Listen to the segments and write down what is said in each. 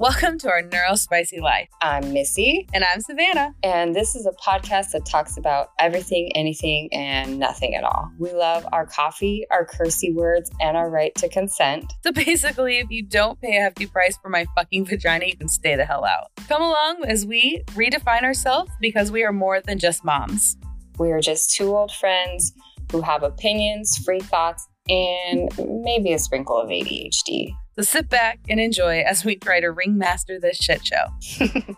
Welcome to our Neurospicy Life. I'm Missy, And I'm Savannah. and this is a podcast that talks about everything, anything, and nothing at all. We love our coffee, our cursey words, and our right to consent. So basically, if you don't pay a hefty price for my fucking vagina, you can stay the hell out. Come along as we redefine ourselves because we are more than just moms. We are just two old friends who have opinions, free thoughts, and maybe a sprinkle of ADHD. So sit back and enjoy as we try to ringmaster this shit show.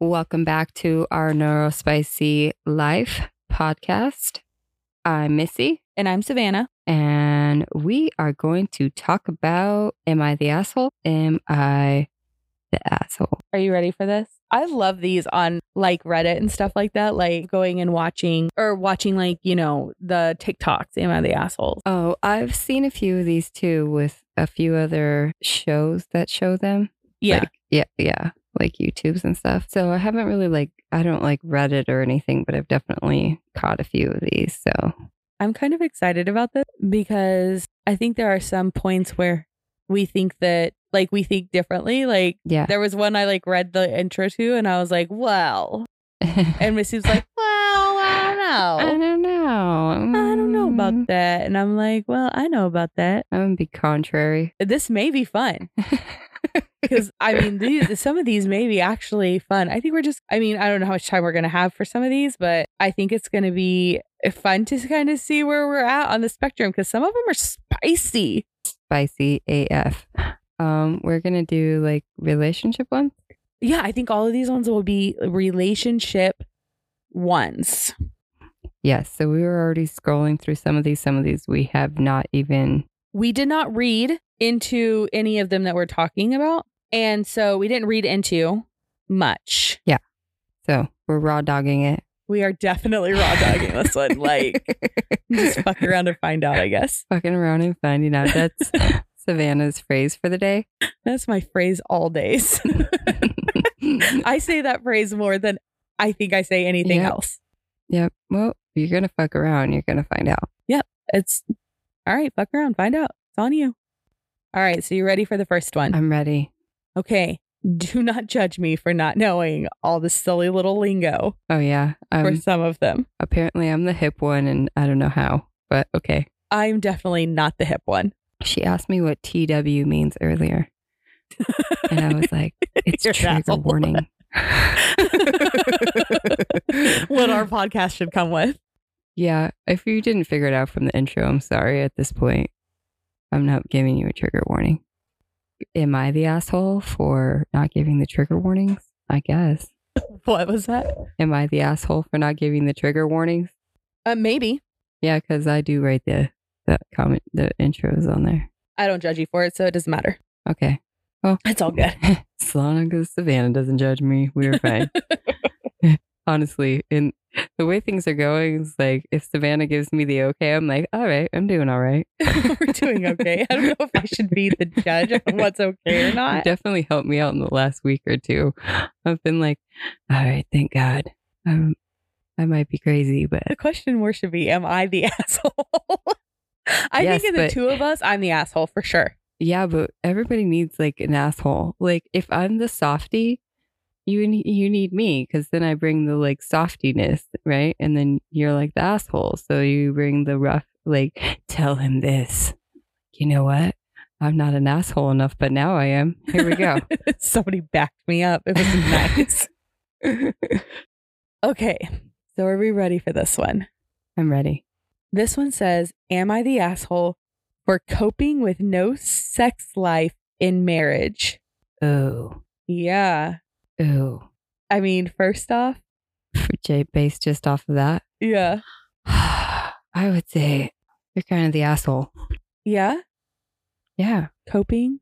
Welcome back to our Neurospicy Life podcast. I'm Missy, And I'm Savannah. and we are going to talk about Am I the asshole? Am I the asshole? Are you ready for this? I love these on like Reddit and stuff like that, like going and watching or watching like, you know, the TikToks. Am I the asshole? Oh, I've seen a few of these too with a few other shows that show them. Yeah. Like, yeah, yeah, like YouTubes and stuff. So I haven't really like, I don't like Reddit or anything, but I've definitely caught a few of these. So I'm kind of excited about this because I think there are some points where we think that like we think differently. Like yeah. there was one I like read the intro to and I was like, well. And Missy was like, well, I don't know. I don't know. I don't know Mm, about that. And I'm like, well, I know about that. I'm gonna be contrary. This may be fun. Because I mean, these some of these may be actually fun. I think we're just. I mean, I don't know how much time we're gonna have for some of these, but I think it's gonna be fun to kind of see where we're at on the spectrum because some of them are spicy. Spicy AF. Um, we're gonna do like relationship ones. Yeah, I think all of these ones will be relationship ones. Yes. So we were already scrolling through some of these. Some of these we have not even. We did not read into any of them that we're talking about, and so we didn't read into much. Yeah. So we're raw dogging it. We are definitely raw dogging this one. Like, just fuck around and find out. I guess fucking around and finding out. That's Savannah's phrase for the day. that's my phrase all days. I say that phrase more than I think I say anything Yeah. else. yep. Well, you're gonna fuck around. You're gonna find out. Yep. It's all right. Fuck around, find out. It's on you. All right. So you ready for the first one? I'm ready. Okay. Do not judge me for not knowing all the silly little lingo Oh yeah. for Um, some of them. apparently I'm the hip one, and I don't know how, but okay. I'm definitely not the hip one. She asked me what TW means earlier, and I was like, "It's You're trigger asshole. warning." what our podcast should come with. Yeah, if you didn't figure it out from the intro, I'm sorry at this point. I'm not giving you a trigger warning. Am I the asshole for not giving the trigger warnings? I guess. What was that? Am I the asshole for not giving the trigger warnings? Uh, maybe. Yeah, because I do write the the comment the intros on there. I don't judge you for it, so it doesn't matter. Okay. Well, it's all good. as long as Savannah doesn't judge me, we're fine. Honestly, in the way things are going, is like if Savannah gives me the okay, I'm like, all right, I'm doing all right. We're doing okay. I don't know if I should be the judge of what's okay or You not. definitely helped me out in the last week or two. I've been like, all right, thank God. Um, I might be crazy, but The question more should be Am I the asshole? I Yes, think in the two of us, I'm the asshole for sure. yeah, but everybody needs like an asshole. Like if I'm the softy, you you need me because then I bring the like softiness, right? And then you're like the asshole, so you bring the rough. Like tell him this. You know what? I'm not an asshole enough, but now I am. Here we go. Somebody backed me up. It was nice. okay. So are we ready for this one? I'm ready. This one says, Am I the asshole for coping with no sex life in marriage? Oh, Yeah. oh. I mean, first off, For J based just off of that. yeah. I would say you're kind of the asshole. Yeah. Yeah. Coping.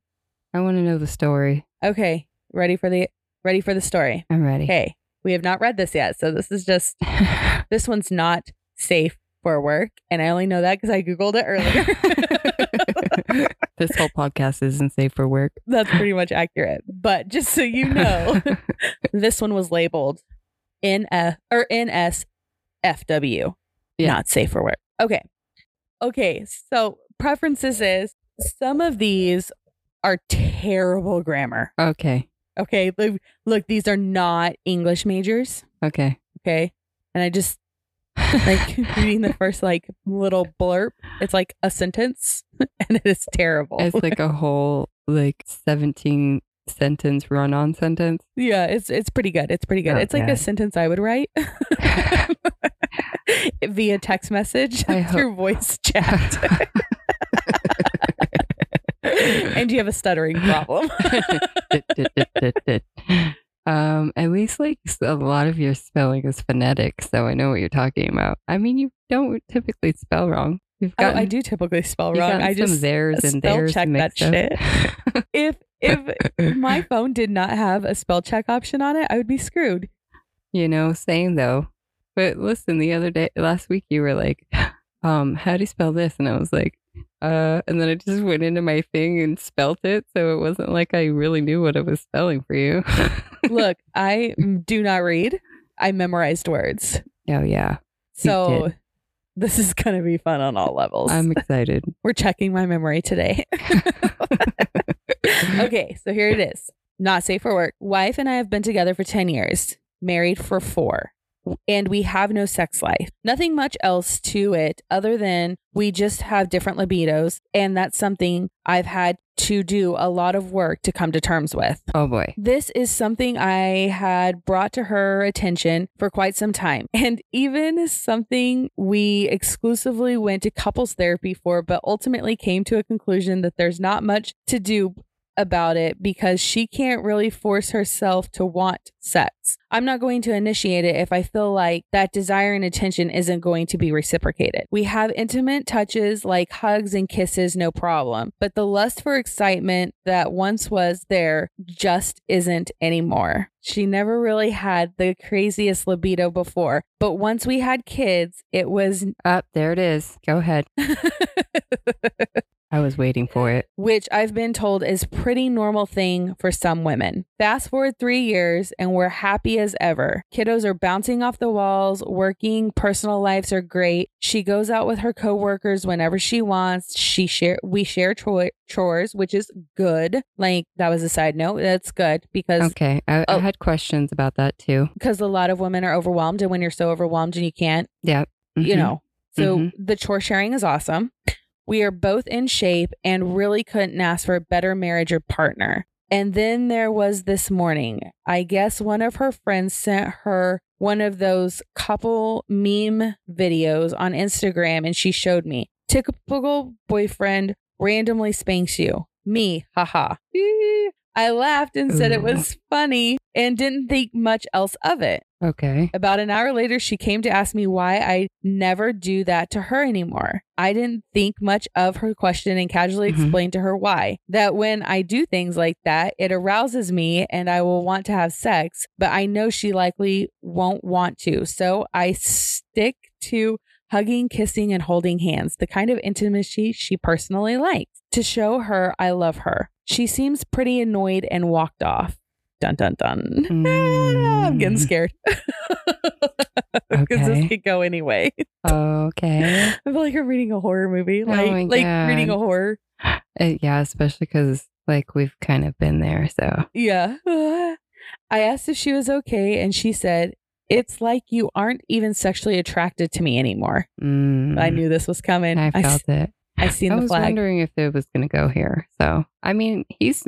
I want to know the story. Okay. Ready for the ready for the story. I'm ready. Okay. We have not read this yet. So this is just this one's not safe for work. And I only know that because I Googled it earlier. this whole podcast isn't safe for work. That's pretty much accurate. But just so you know, this one was labeled NF or NSFW. Yeah. Not safe for work. Okay. Okay. So preferences is some of these are terrible grammar. Okay. Okay. Look, look, these are not English majors. Okay. Okay. And I just like reading the first like little blurb. It's like a sentence and it is terrible. It's like a whole like 17 sentence run on sentence. yeah, it's it's pretty good. It's pretty good. Oh, it's like God. a sentence I would write via text message I through voice chat. and you have a stuttering problem. Um, at least like a lot of your spelling is phonetic, so I know what you're talking about. I mean, you don't typically spell wrong. You've oh, got I do typically spell wrong. I just theirs and spell theirs check that up. shit. if if my phone did not have a spell check option on it, I would be screwed. you know, same though. But listen, the other day, last week, you were like, um, how do you spell this? And I was like, uh, and then I just went into my thing and spelt it. So it wasn't like I really knew what I was spelling for you. Look, I do not read. I memorized words. oh, yeah. So this is going to be fun on all levels. I'm excited. We're checking my memory today. okay, so here it is. Not safe for work. Wife and I have been together for 10 years, married for four, and we have no sex life. Nothing much else to it other than we just have different libidos, and that's something I've had to do a lot of work to come to terms with. Oh, boy. This is something I had brought to her attention for quite some time, and even something we exclusively went to couples therapy for, but ultimately came to a conclusion that there's not much to do about it because she can't really force herself to want sex. I'm not going to initiate it if I feel like that desire and attention isn't going to be reciprocated. We have intimate touches like hugs and kisses, no problem, but the lust for excitement that once was there just isn't anymore. She never really had the craziest libido before, but once we had kids, it was Up there it is. Go ahead. I was waiting for it. which I've been told is pretty normal thing for some women. Fast forward 3 years and we're happy as ever. Kiddos are bouncing off the walls, working, personal lives are great. She goes out with her coworkers whenever she wants. She share we share chore- chores, which is good. Like that was a side note. That's good because Okay. I, I Oh. had questions about that too. because a lot of women are overwhelmed and when you're so overwhelmed and you can't Yeah. you Mhm. know. So Mhm. the chore sharing is awesome. We are both in shape and really couldn't ask for a better marriage or partner. And then there was this morning. I guess one of her friends sent her one of those couple meme videos on Instagram and she showed me. Typical boyfriend randomly spanks you. Me, haha. I laughed and said it was funny and didn't think much else of it. Okay. About an hour later, she came to ask me why I never do that to her anymore. I didn't think much of her question and casually Mhm. explained to her why. That when I do things like that, it arouses me and I will want to have sex, but I know she likely won't want to. So I stick to hugging, kissing, and holding hands, the kind of intimacy she personally likes, to show her I love her. She seems pretty annoyed and walked off. Dun dun dun. I'm getting Mm. scared. Because this could go anyway. Okay. I feel like I'm reading a horror movie. Oh Like my like reading a horror. Uh, yeah, especially because like we've kind of been there. So Yeah. I asked if she was okay and she said, It's like you aren't even sexually attracted to me anymore. mm, I knew this was coming. I I, felt it. I seen I was flag. wondering if it was going to go here. So I mean, he's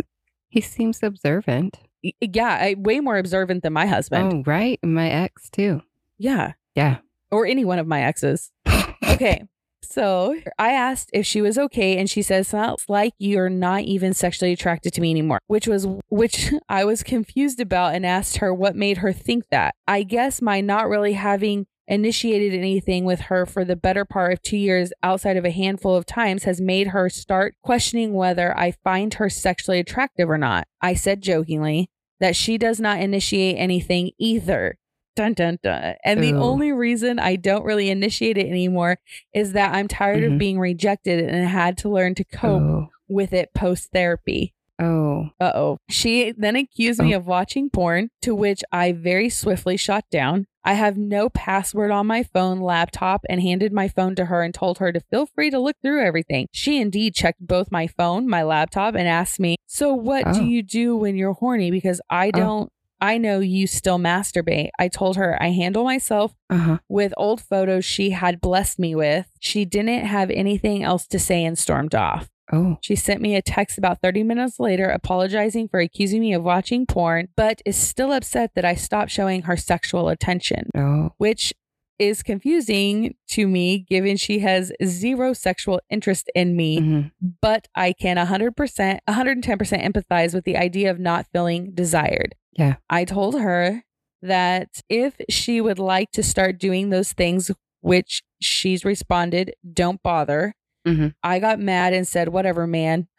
he seems observant. Yeah, I, way more observant than my husband. Oh, right. My ex too. Yeah. Yeah. Or any one of my exes. Okay. So I asked if she was okay, and she says, "Sounds like you're not even sexually attracted to me anymore," which was which I was confused about, and asked her what made her think that. I guess my not really having initiated anything with her for the better part of two years outside of a handful of times has made her start questioning whether I find her sexually attractive or not. I said jokingly that she does not initiate anything either. Dun dun dun. And the only reason I don't really initiate it anymore is that I'm tired Mhm. of being rejected and had to learn to cope with it post therapy. Oh. Uh oh. She then accused me of watching porn, to which I very swiftly shot down. I have no password on my phone, laptop, and handed my phone to her and told her to feel free to look through everything. She indeed checked both my phone, my laptop, and asked me, So, what Oh. do you do when you're horny? Because I Oh. don't. I know you still masturbate. I told her I handle myself Uh huh. with old photos she had blessed me with. She didn't have anything else to say and stormed off. Oh. She sent me a text about 30 minutes later apologizing for accusing me of watching porn, but is still upset that I stopped showing her sexual attention, Oh. which is confusing to me given she has zero sexual interest in me, Mhm. but I can 100%, 110% empathize with the idea of not feeling desired. Yeah. I told her that if she would like to start doing those things, which she's responded, don't bother. Mhm. I got mad and said, whatever, man.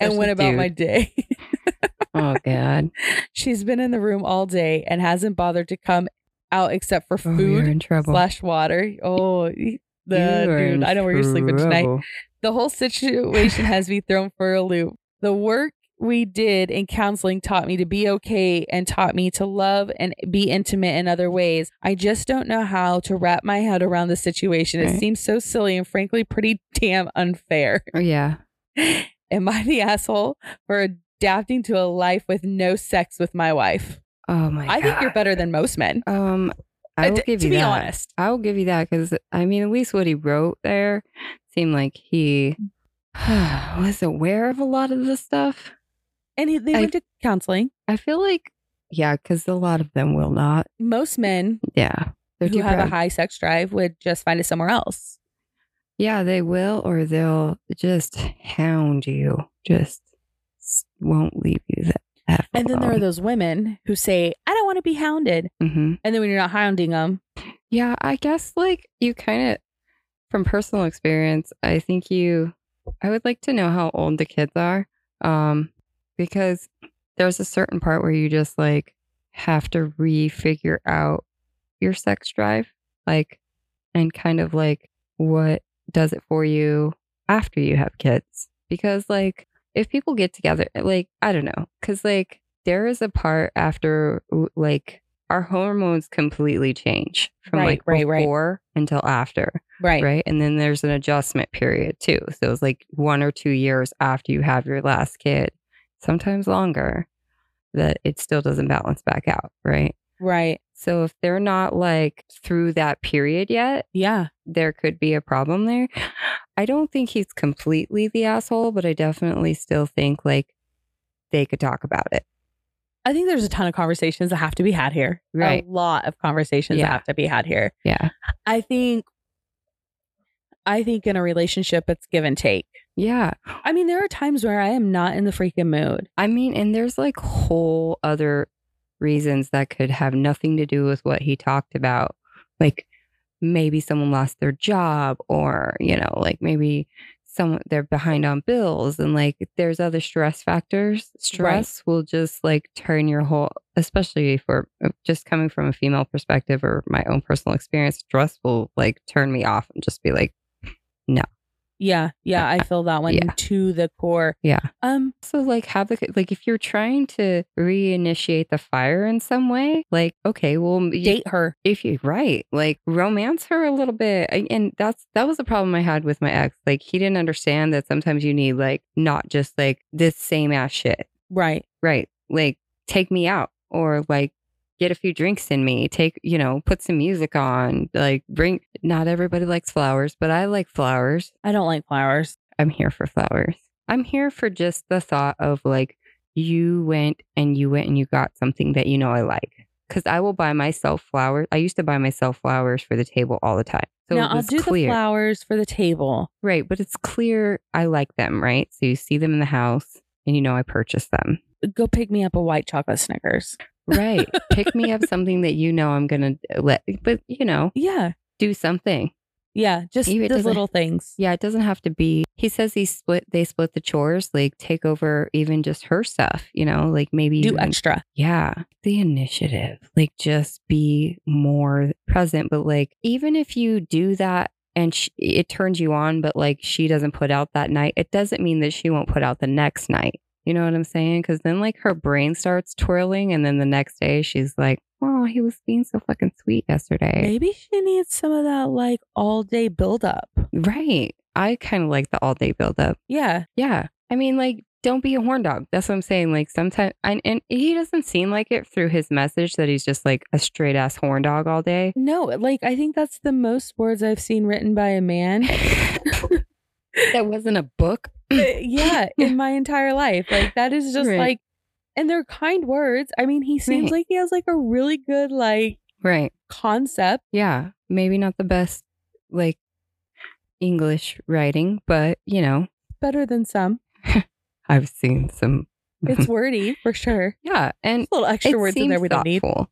And went about my day. Oh God. She's been in the room all day and hasn't bothered to come out except for Oh, food trouble. slash water. Oh, the dude, I know where you're sleeping tonight. The whole situation has me thrown for a loop. The work we did in counseling taught me to be okay and taught me to love and be intimate in other ways. I just don't know how to wrap my head around the situation. It seems so silly and frankly pretty damn unfair. Oh yeah. Am I the asshole for adapting to a life with no sex with my wife? Oh my. I think you're better than most men. Um, I Uh, will give to you be that. honest. I will give you that because I mean, at least what he wrote there seemed like he was aware of a lot of this stuff. And he, they I- went to counseling. I feel like, yeah, because a lot of them will not. Most men Yeah, they're who have a high sex drive would just find it somewhere else. Yeah, they will, or they'll just hound you. Just won't leave you that. that And then there are those women who say, I don't want to be hounded. hmm And then when you're not hounding them, Yeah, I guess like you kind of, from personal experience, I think you, I would like to know how old the kids are, um, because there's a certain part where you just like have to refigure out your sex drive, like, and kind of like what does it for you after you have kids, because like if people get together, eh, like I don't know, because like there is a part after like our hormones completely change from Right, like right, right. before until after, right? right? And then there's an adjustment period too. So it's like one or two years after you have your last kid, sometimes longer, that it still doesn't balance back out, right? Right. So if they're not like through that period yet, Yeah. there could be a problem there. I don't think he's completely the asshole, but I definitely still think like they could talk about it. I think there's a ton of conversations that have to be had here. Right. A lot of conversations Yeah. that have to be had here. Yeah. I think I think in a relationship it's give and take. Yeah. I mean, there are times where I am not in the freaking mood. I mean, and there's like whole other reasons that could have nothing to do with what he talked about. Like maybe someone lost their job or, you know, like maybe someone they're behind on bills and like there's other stress factors. Stress will just like turn your whole especially for uh, just coming from a female perspective or my own personal experience, stress will like turn me off and just be like, Yeah, yeah, I feel that one Yeah. to the core. yeah. Um, So like have the like if you're trying to reinitiate the fire in some way, like okay, well you, date her. if you right, like romance her a little bit. I- And that's that was the problem I had with my ex. Like he didn't understand that sometimes you need like not just like this same ass shit. Right. Right. Like take me out or like get a few drinks in me. Take, you know, put some music on. Like bring not everybody likes flowers, but I like flowers. I don't like flowers. I'm here for flowers. I'm here for just the thought of like you went and you went and you got something that you know I like. Cause I will buy myself flowers. I used to buy myself flowers for the table all the time. So now I'll do clear. the flowers for the table. Right. But it's clear I like them, right? So you see them in the house and you know I purchased them. Go pick me up a white chocolate Snickers. Right. Pick me up something that you know I'm gonna uh, let but you know, Yeah. do something. Yeah. Just those little things. Yeah, it doesn't have to be. He says he split. They split the chores. Like take over even just her stuff. You know, like maybe Do even- extra. Yeah, the initiative. Like just be more present. But like even if you do that and sh it turns you on, but like she doesn't put out that night, it doesn't mean that she won't put out the next night. You know what I'm saying? Because then like her brain starts twirling, and then the next day she's like, "Oh, he was being so fucking sweet yesterday." Maybe she needs some of that like all day buildup. Right. I kind of like the all day buildup. Yeah. Yeah. I mean, like, don't be a horn dog. That's what I'm saying. Like, sometimes, and, and he doesn't seem like it through his message that he's just like a straight ass horn dog all day. No, like I think that's the most words I've seen written by a man. that wasn't a book. Uh, yeah, in my entire life. Like that is just Right. like and they're kind words. I mean, he seems Right. like he has like a really good like Right. concept. Yeah. Maybe not the best, like, English writing, but, you know, Better than some. I've seen some. It's wordy for sure. yeah. And Little extra words in there we don't need. thoughtful.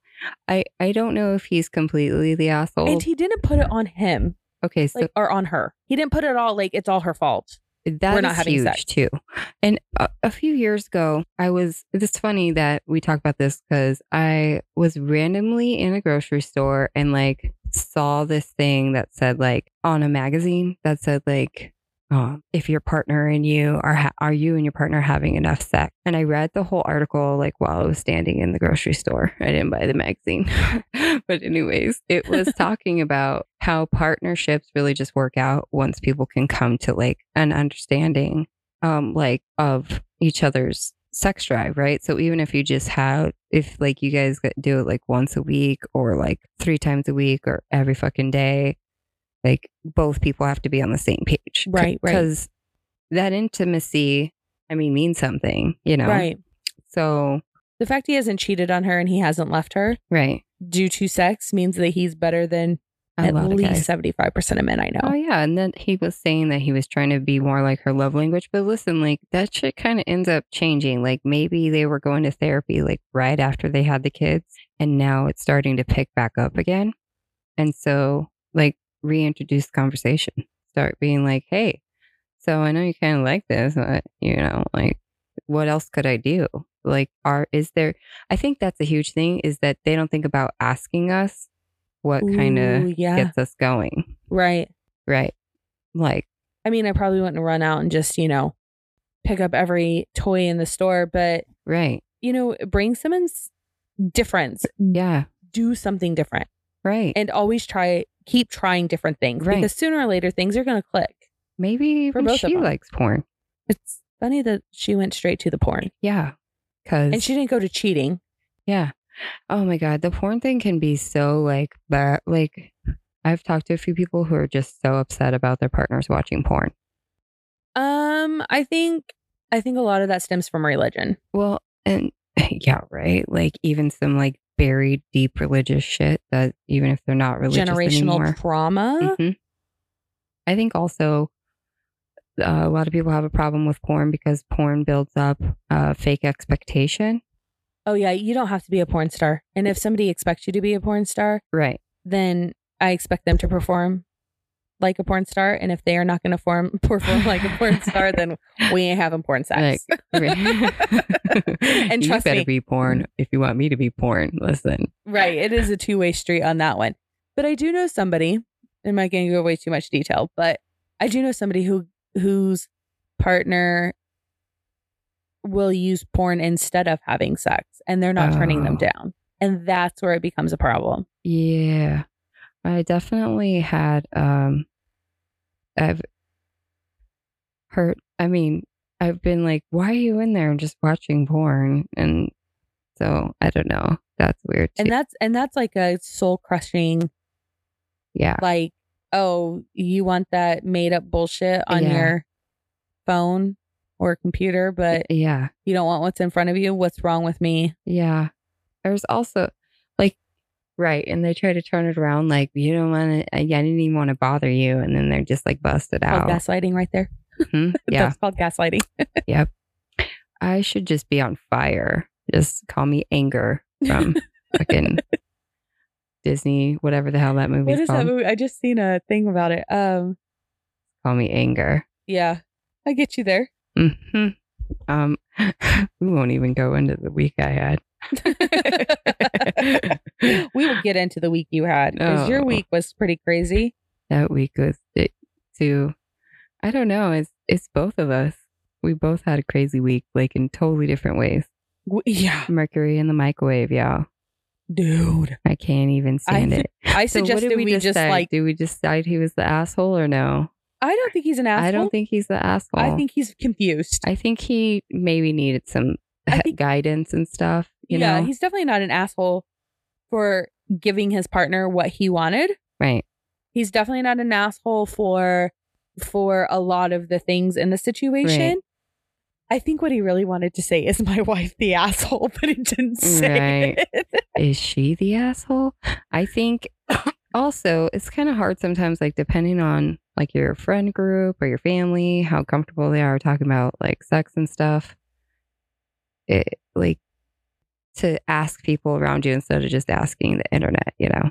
I, I don't know if he's completely the asshole. And he didn't put it on him, okay. So like or on her. He didn't put it all like it's all her fault. That We're not is having huge sex. too. And a, a few years ago, I was. It's funny that we talk about this because I was randomly in a grocery store and like saw this thing that said like on a magazine that said like. Um, if your partner and you are ha- are you and your partner having enough sex? And I read the whole article like while I was standing in the grocery store. I didn't buy the magazine, but anyways, it was talking about how partnerships really just work out once people can come to like an understanding um like of each other's sex drive right so even if you just have if like you guys do it like once a week or like three times a week or every fucking day like both people have to be on the same page Right, right. because that intimacy i mean means something you know Right. so The fact he hasn't cheated on her and he hasn't left her right due to sex means that he's better than A at lot of guys. least seventy five percent of men I know. Oh yeah, and then he was saying that he was trying to be more like her love language. But listen, like that shit kind of ends up changing. Like maybe they were going to therapy like right after they had the kids, and now it's starting to pick back up again. And so, like, reintroduce conversation. Start being like, "Hey, so I know you kind of like this, but you know, like, what else could I do? Like, are is there? I think that's a huge thing is that they don't think about asking us what kind of yeah. gets us going." Right. Right. Like, I mean, I probably wouldn't run out and just, you know, pick up every toy in the store, but right. you know, bring someone's difference. Yeah. Do something different. Right. And always try keep trying different things. Right. Because sooner or later things are gonna click. Maybe even she likes porn. It's funny that she went straight to the porn. Yeah. Cause And she didn't go to cheating. yeah. Oh my God. The porn thing can be so like, but like, I've talked to a few people who are just so upset about their partners watching porn. Um, I think I think a lot of that stems from religion. Well, and yeah, right. Like, even some like buried deep religious shit that even if they're not religious Generational anymore. trauma. Mhm. I think also uh, a lot of people have a problem with porn because porn builds up uh, fake expectation. Oh yeah, you don't have to be a porn star. And if somebody expects you to be a porn star, Right. then I expect them to perform like a porn star. And if they are not going to form perform like a porn star, then we ain't having porn sex. And trust you better me- be porn if you want me to be porn. Listen. right. It is a two way street on that one. But I do know somebody. I'm not going to go way too much detail, but I do know somebody who whose partner will use porn instead of having sex, and they're not turning them Oh. down, and that's where it becomes a problem. Yeah. I definitely had um I've heard I mean, I've been like, why are you in there just watching porn? And so I don't know. That's weird too. And that's and that's like a soul crushing yeah. like oh you want that made up bullshit on Yeah. your phone or computer but Yeah. you don't want what's in front of you what's wrong with me Yeah. There's also right, and they try to turn it around like you don't want to. I didn't even want to bother you, and then they're just like busted called out. gaslighting right there Hmm? Yeah, that's called gaslighting yep. I should just be on fire. Just call me anger from fucking Disney, whatever the hell that movie's what is called. that movie i just seen a thing about it um Call me anger. yeah i get you there hmm Um, we won't even go into the week I had. we will get into the week you had because your Oh. week was pretty crazy that week was it too. I don't know. It's it's both of us. We both had a crazy week, like in totally different ways. Yeah, Mercury in the microwave, y'all. dude. I can't even stand thi- it. I So suggested we, we, just like. Do we decide he was the asshole or no? I don't think he's an asshole. I don't think he's the asshole. I think he's confused. I think he maybe needed some think- guidance and stuff. You yeah, know, he's definitely not an asshole for giving his partner what he wanted. right? He's definitely not an asshole for for a lot of the things in the situation. I think what he really wanted to say is my wife the asshole, but he didn't say Right. it. Is she the asshole? I think also it's kind of hard sometimes, like depending on like your friend group or your family, how comfortable they are talking about like sex and stuff. It like to ask people around you instead of just asking the internet, you know?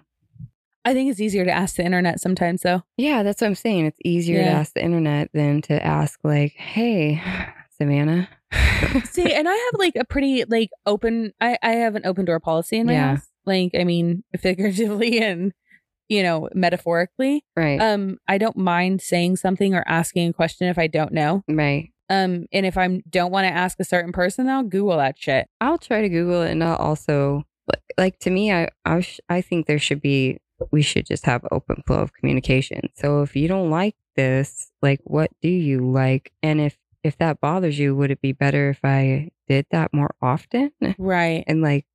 I think it's easier to ask the internet sometimes though. Yeah, that's what I'm saying. It's easier to ask the internet than to ask like, "Hey, Savannah." See, and I have like a pretty like open I, I have an open door policy in my Yeah. house. Like I mean figuratively and you know, metaphorically. right, Um, I don't mind saying something or asking a question if I don't know. right. Um, and if I don't want to ask a certain person, I'll Google that shit. I'll try to Google it, and I'll also like, like to me, I I, sh- I think there should be we should just have open flow of communication. So if you don't like this, like, what do you like? And if if that bothers you, would it be better if I did that more often? Right. And like,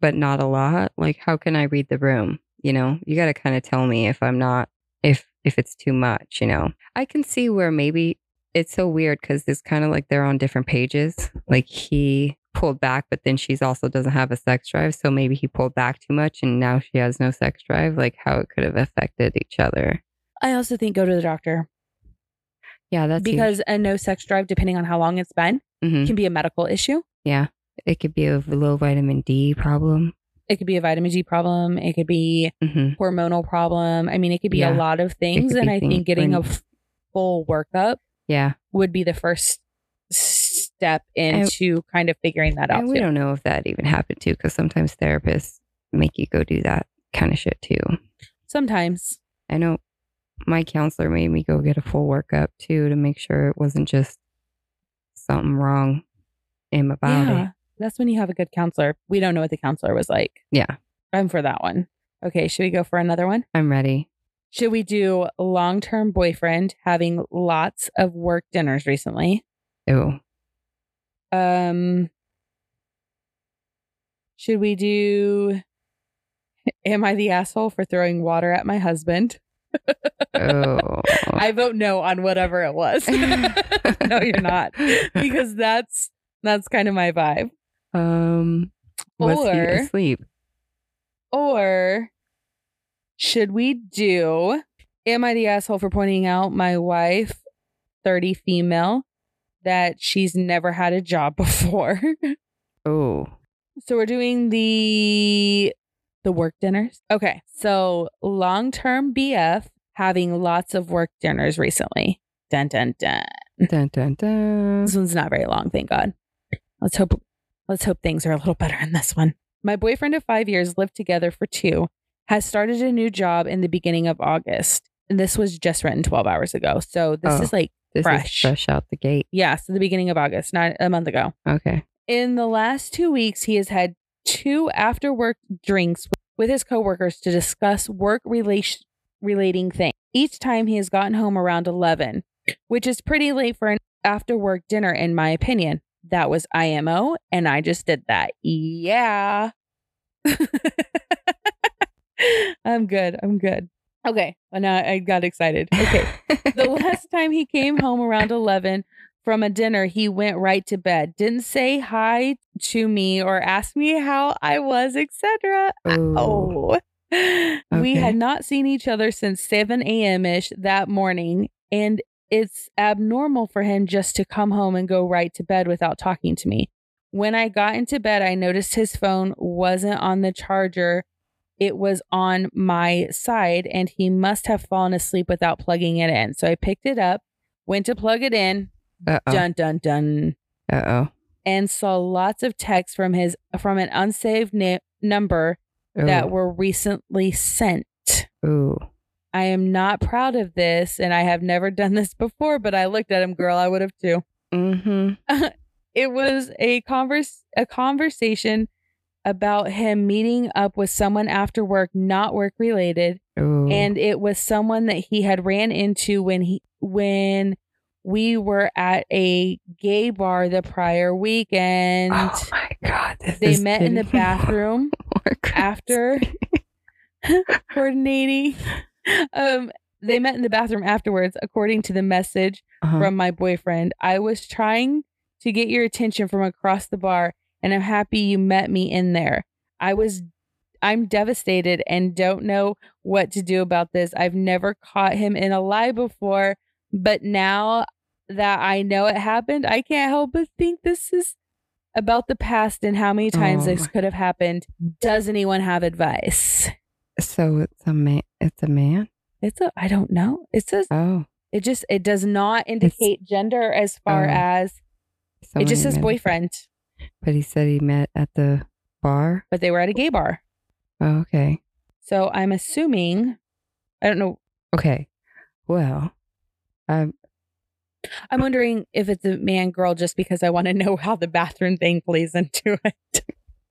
but not a lot. Like, how can I read the room? You know, you got to kind of tell me if I'm not if if it's too much. You know, I can see where maybe it's so weird because it's kind of like they're on different pages. Like he pulled back, but then she's also doesn't have a sex drive. So maybe he pulled back too much and now she has no sex drive. Like how it could have affected each other. I also think go to the doctor Yeah, that's because a no sex drive, depending on how long it's been, hmm can be a medical issue. yeah, it could be a low vitamin D problem. It could be a vitamin D problem. It could be hmm hormonal problem. I mean, it could be Yeah. a lot of things. And I things think getting a full workup Yeah, would be the first step into kind of figuring that out. and we too. don't know if that even happened too, because sometimes therapists make you go do that kind of shit too. Sometimes. I know my counselor made me go get a full workup too to make sure it wasn't just something wrong in my body. Yeah. That's when you have a good counselor. We don't know what the counselor was like. Yeah, I'm for that one. Okay, should we go for another one? I'm ready. Should we do long term boyfriend having lots of work dinners recently? Oh, Um, should we do Am I the asshole for throwing water at my husband? oh. I vote no on whatever it was. no, you're not. Because that's that's kind of my vibe. um, was he Or- asleep? Or should we do Am I the asshole for pointing out my wife, 30 female, that she's never had a job before? Oh, so we're doing the the work dinners. Okay. So long-term BF having lots of work dinners recently. Dun dun dun. dun dun dun. This one's not very long, thank God. Let's hope let's hope things are a little better in this one. My boyfriend of 5 years lived together for 2 has started a new job in the beginning of August. And this was just written 12 hours ago. So this Oh. is like This Fresh. is fresh out the gate. yeah, so the beginning of August, not a month ago. Okay. In the last 2 weeks he has had two after work drinks with his coworkers to discuss work relation relating things. Each time he has gotten home around 11, which is pretty late for an after work dinner in my opinion. That was IMO and I just did that. Yeah. I'm good. I'm good. Okay. Well, now I got excited. Okay. the last time he came home around 11 from a dinner, he went right to bed. Didn't say hi to me or ask me how I was, etc. Oh. Oh. We had not seen each other since 7 a.m. ish that morning, and it's abnormal for him just to come home and go right to bed without talking to me. When I got into bed, I noticed his phone wasn't on the charger. It was on my side, and he must have fallen asleep without plugging it in. So I picked it up, went to plug it in, Uh-oh. dun dun dun, Uh-oh. and saw lots of texts from his from an unsaved na- number that were recently sent. Ooh. I am not proud of this and I have never done this before, but I looked at him, girl, I would have too. Mm-hmm. It was a converse a conversation about him meeting up with someone after work, not work related, Ooh. and it was someone that he had ran into when he when we were at a gay bar the prior weekend. oh my god, this they met in the bathroom crazy. after coordinating. Um, they met in the bathroom afterwards, according to the message Uh-huh. from my boyfriend. I was trying to get your attention from across the bar, and I'm happy you met me in there. I was I'm devastated and don't know what to do about this. I've never caught him in a lie before, but now that I know it happened, I can't help but think this is about the past and how many times Oh this could have happened. Does anyone have advice? so it's a man. It's a man. It's a I don't know. It says Oh, it just it does not indicate gender as far Oh. as it just says boyfriend, But he said he met at the bar. but they were at a gay bar. Oh, okay. So I'm assuming I don't know. Okay. Well, um, I'm wondering if it's a man girl just because I want to know how the bathroom thing plays into it.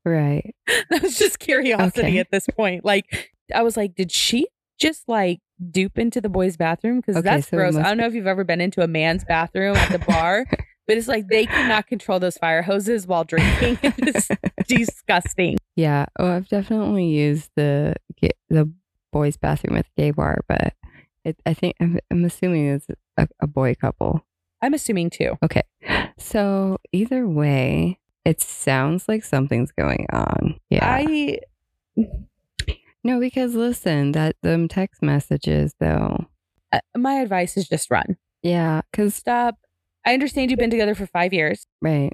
right. that was just curiosity Okay. at this point. Like I was like, did she just like dupe into the boys' bathroom? Because Okay, that's so gross. I don't know if you've ever been into a man's bathroom at the bar, but it's like they cannot control those fire hoses while drinking. It's disgusting. Yeah. Oh, I've definitely used the the boys' bathroom at the gay bar, but it, I think I'm, I'm assuming it's a, a boy couple. I'm assuming too. Okay. So either way, it sounds like something's going on. Yeah. I no, because listen, that them text messages though. uh, my advice is just run. Yeah, because Stop. I understand you've been together for five years, right,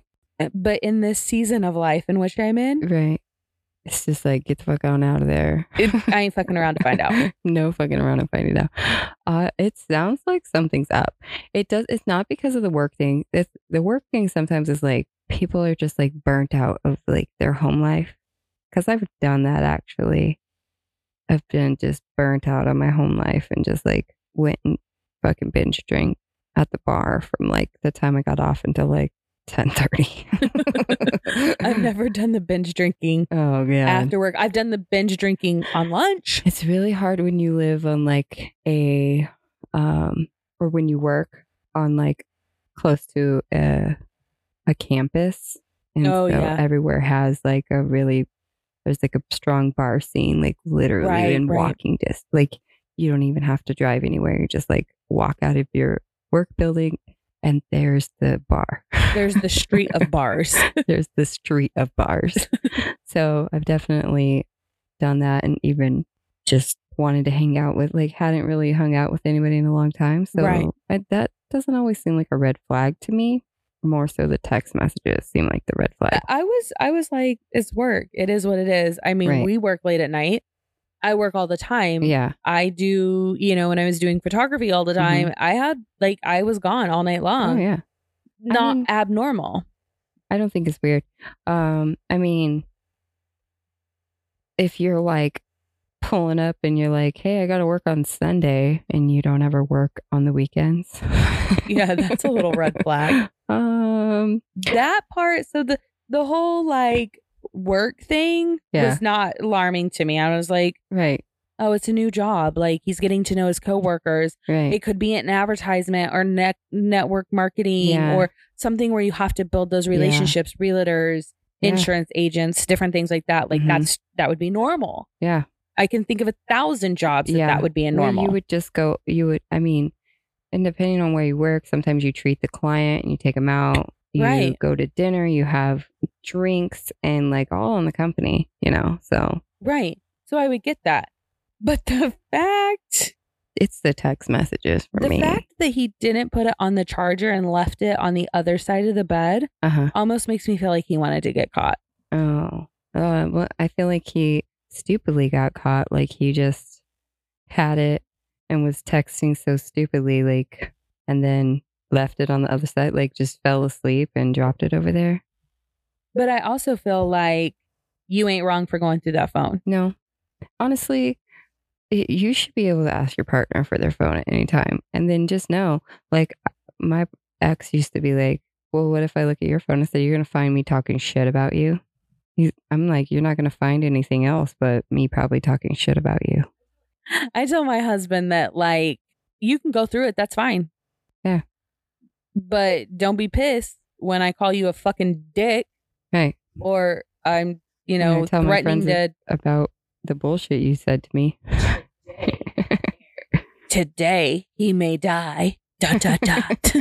but in this season of life in which I'm in, right. It's just like get the fuck on out of there. it, I ain't fucking around to find out. no fucking around and finding out. Uh, it sounds like something's up. It does. It's not because of the work thing. It's the work thing. Sometimes is like people are just like burnt out of like their home life. Because I've done that actually. I've been just burnt out on my home life and just like went and fucking binge drink at the bar from like the time I got off until like ten thirty. I've never done the binge drinking Oh yeah. after work. I've done the binge drinking on lunch. It's really hard when you live on like a um or when you work on like close to a a campus. And Oh, so yeah. everywhere has like a really there's like a strong bar scene, like literally Right, in right. walking distance. Like you don't even have to drive anywhere. You just like walk out of your work building and there's the bar. There's the street of bars. there's the street of bars. so I've definitely done that and even just wanted to hang out with, like, hadn't really hung out with anybody in a long time. So Right. I, that doesn't always seem like a red flag to me. More so the text messages seem like the red flag. I was I was like, it's work. It is what it is. I mean, Right. we work late at night. I work all the time. Yeah. I do, you know, when I was doing photography all the time, I had like I was gone all night long. Mm-hmm. oh, yeah. Not mean- abnormal. I don't think it's weird. Um, I mean, if you're like pulling up and you're like, hey, I got to work on Sunday and you don't ever work on the weekends. Yeah, that's a little red flag. Um, That part, so the the whole like work thing Yeah. was not alarming to me. I was like, right, oh, it's a new job. Like he's getting to know his coworkers. right. It could be an advertisement or net network marketing Yeah. or something where you have to build those relationships, realtors, Yeah. insurance agents, different things like that. Like Mhm. that's that would be normal. yeah. I can think of a thousand jobs that Yeah. that would be a normal. you would just go, you would, I mean, and depending on where you work, sometimes you treat the client and you take them out. You Right. go to dinner, you have drinks and like all in the company, you know? So right. So I would get that. But the fact it's the text messages for the me. fact that he didn't put it on the charger and left it on the other side of the bed uh huh. almost makes me feel like he wanted to get caught. Oh, uh, well, I feel like he stupidly got caught. Like he just had it and was texting so stupidly, like, and then left it on the other side, like just fell asleep and dropped it over there. But I also feel like you ain't wrong for going through that phone. No, honestly, y- you should be able to ask your partner for their phone at any time. And then just know, like, my ex used to be like, well, what if I look at your phone and say, you're going to find me talking shit about you? He's, I'm like, you're not going to find anything else but me probably talking shit about you. I tell my husband that like you can go through it. That's fine. Yeah. But don't be pissed when I call you a fucking dick Right. or I'm, you know, tell my threatening friends to About the bullshit you said to me. today he may die. Dot dot dot.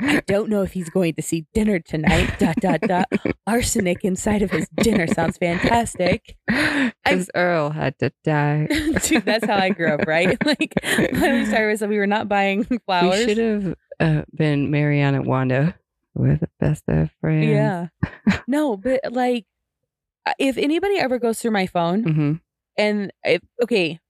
I don't know if he's going to see dinner tonight. Dot dot dot. Arsenic inside of his dinner sounds fantastic. Because Earl had to die. Dude, that's how I grew up, right? Like when we started with, we were not buying flowers. We should have uh, been Mary Anne and Wanda. We're the best of friends. Yeah. No, but like, if anybody ever goes through my phone hmm and if, okay,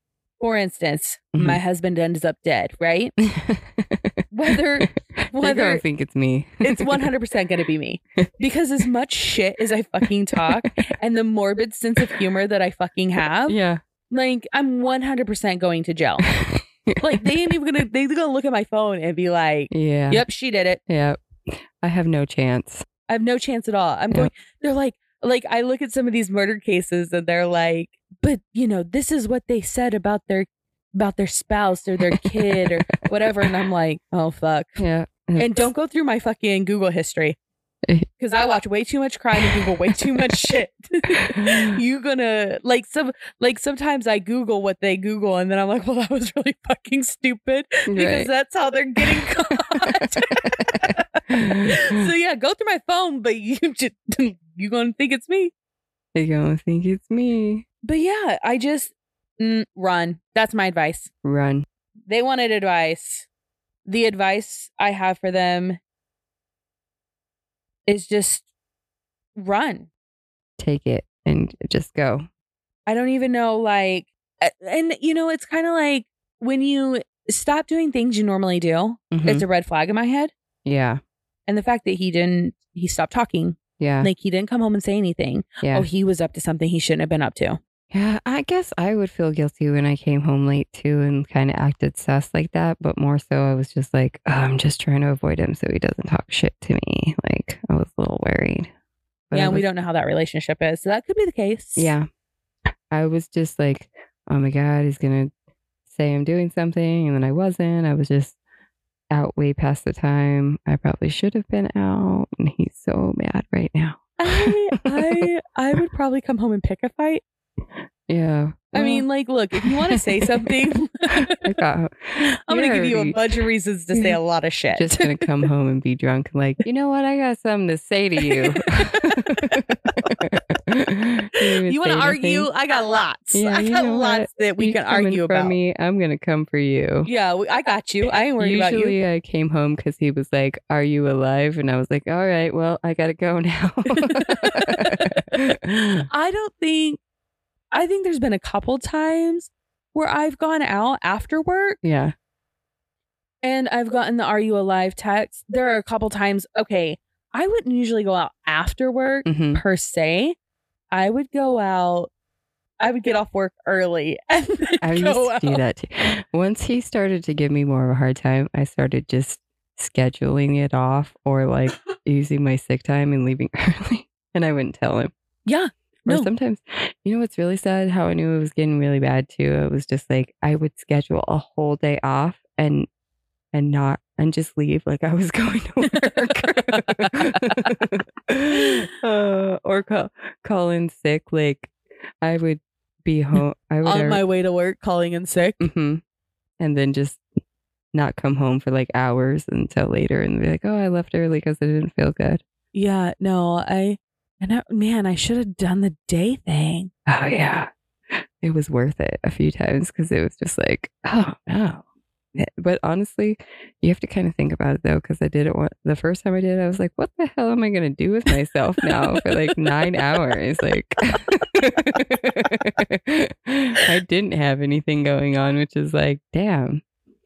for instance, Mm-hmm. my husband ends up dead, right? Whether whether gonna think it's me. it's 100% going to be me because as much shit as I fucking talk and the morbid sense of humor that I fucking have, yeah. like I'm 100% going to jail. Like they ain't even gonna they're gonna look at my phone and be like, yeah. "Yep, she did it." Yeah. I have no chance. I have no chance at all. I'm going. They're like, like I look at some of these murder cases and they're like, but you know, this is what they said about their about their spouse or their kid or whatever, and I'm like, oh fuck. Yeah. And don't go through my fucking Google history because I watch way too much crime and Google way too much shit. you gonna like some like sometimes I Google what they Google and then I'm like, well, that was really fucking stupid because Right. that's how they're getting caught. so yeah, go through my phone, but you just you gonna think it's me. They gonna think it's me. But yeah, I just mm, run. That's my advice. Run. They wanted advice. The advice I have for them is just run. Take it and just go. I don't even know, like, and you know, it's kind of like when you stop doing things you normally do, Mhm. it's a red flag in my head. yeah. And the fact that he didn't, he stopped talking. Yeah. Like, he didn't come home and say anything. yeah. Oh, he was up to something he shouldn't have been up to. Yeah, I guess I would feel guilty when I came home late too and kind of acted sus like that. But more so, I was just like, oh, I'm just trying to avoid him so he doesn't talk shit to me. Like, I was a little worried. But yeah, and we don't know how that relationship is. So that could be the case. Yeah. I was just like, oh my God, he's going to say I'm doing something. And then I wasn't. I was just out way past the time I probably should have been out. And he's so mad right now. I, I, I would probably come home and pick a fight. Yeah. I mean, like, look, if you want to say something, got I'm going to give you a bunch of reasons to say a lot of shit. just gonna come home and be drunk and like, you know what? I got something to say to you. you want to argue? I got lots. Yeah, I got know what? lots that we You can argue for about. me? I'm gonna come for you. Yeah, I got you. I ain't worried Usually about you. Usually I came home because he was like, "Are you alive?" And I was like, "All right, well, I gotta go now." I don't think. I think there's been a couple times where I've gone out after work yeah, and I've gotten the "Are you alive?" text. There are a couple times. Okay, I wouldn't usually go out after work hmm per se. I would go out. I would get off work early I used to out. do that too. Once he started to give me more of a hard time, I started just scheduling it off or like using my sick time and leaving early, and I wouldn't tell him. Yeah, Or sometimes, you know what's really sad? How I knew it was getting really bad too. It was just like I would schedule a whole day off and and not and just leave like I was going to work, uh, or call call in sick. Like I would be home. I would on my way to work, calling in sick. hmm and then just not come home for like hours until later and be like, oh, I left early because I didn't feel good. Yeah, no, I and I, man, I should have done the day thing. Oh yeah, it was worth it a few times because it was just like, oh no. Eh, But honestly, you have to kind of think about it though, because I did it one, the first time I did it, I was like, what the hell am I going to do with myself now for like nine hours? Like, I didn't have anything going on, which is like, damn,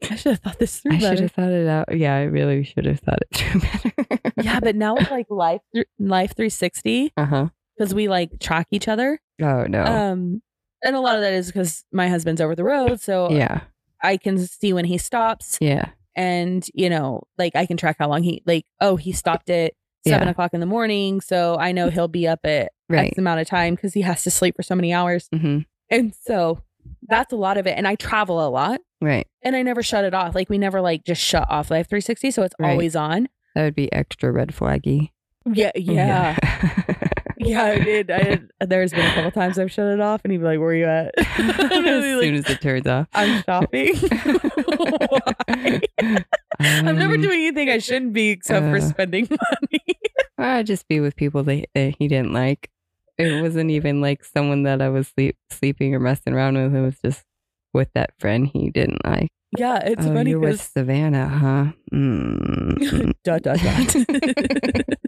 I should have thought this through I should have thought it out. Yeah, I really should have thought it through better. yeah, but now with like life, Life 360, uh huh. because we like track each other. Oh no. Um, And a lot of that is because my husband's over the road. So Yeah. I can see when he stops Yeah. and, you know, like I can track how long he, like, oh, he stopped at seven Yeah. o'clock in the morning. So I know he'll be up at Right. X amount of time because he has to sleep for so many hours. hmm And so that's a lot of it. And I travel a lot Right. and I never shut it off. Like we never like just shut off Life 360. So it's Right. always on. That would be extra red flaggy. Yeah. Yeah. Yeah, I did. I did. There's been a couple times I've shut it off, and he'd be like, "Where are you at?" as soon like, as it turns off. I'm shopping. Why? I'm never Um, doing anything I shouldn't be except for uh, spending money. I'd just be with people that, that he didn't like. It wasn't even like someone that I was sleep, sleeping or messing around with. It was just with that friend he didn't like. yeah, it's oh, funny you're with because Savannah, huh? Mm. dot dot dot.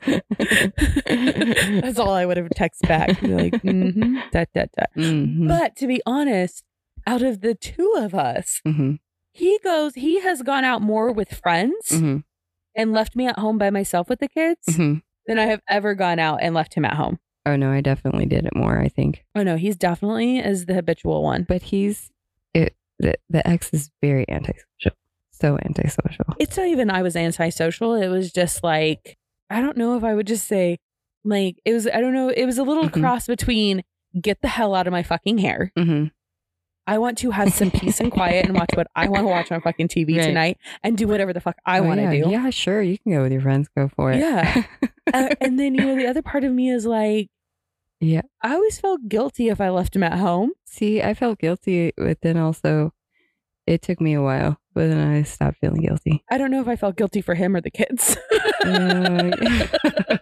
That's all I would have texted back. Be like, mm-hmm, dot dot dot. Mhm. But to be honest, out of the two of us, Mhm. he goes. He has gone out more with friends Mhm. and left me at home by myself with the kids Mhm. than I have ever gone out and left him at home. Oh no, I definitely did it more. I think, Oh no, he's definitely is the habitual one. but he's. The, the ex is very antisocial. So antisocial. It's not even I was antisocial. It was just like I don't know if I would just say like it was I don't know, it was a little Mhm. cross between get the hell out of my fucking hair. hmm I want to have some peace and quiet and watch what I want to watch on fucking TV Right. tonight and do whatever the fuck I Oh, want to yeah. do. Yeah, sure. You can go with your friends. Go for it. Yeah. Uh, and then you know the other part of me is like Yeah. I always felt guilty if I left him at home. See, I felt guilty, but then also it took me a while, but then I stopped feeling guilty. I don't know if I felt guilty for him or the kids. Uh,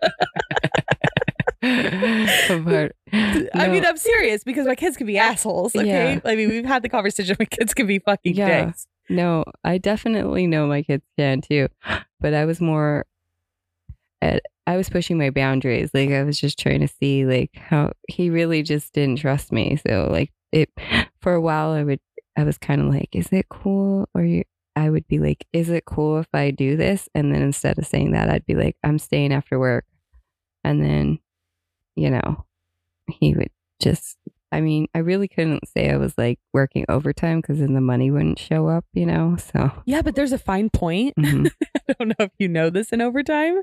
but, I mean, I'm serious because my kids can be assholes. Okay. Yeah. I mean, we've had the conversation. My kids can be fucking Yeah. dicks. no, I definitely know my kids can too, but I was more, at, I was pushing my boundaries. Like I was just trying to see like how he really just didn't trust me. So like it, for a while, I would, I was kind of like, is it cool? Or you, I would be like, is it cool if I do this? And then instead of saying that, I'd be like, I'm staying after work. And then, you know, he would just, I mean, I really couldn't say I was like working overtime because then the money wouldn't show up, you know? So, Yeah, but there's a fine point. mhm, I don't know if you know this in overtime,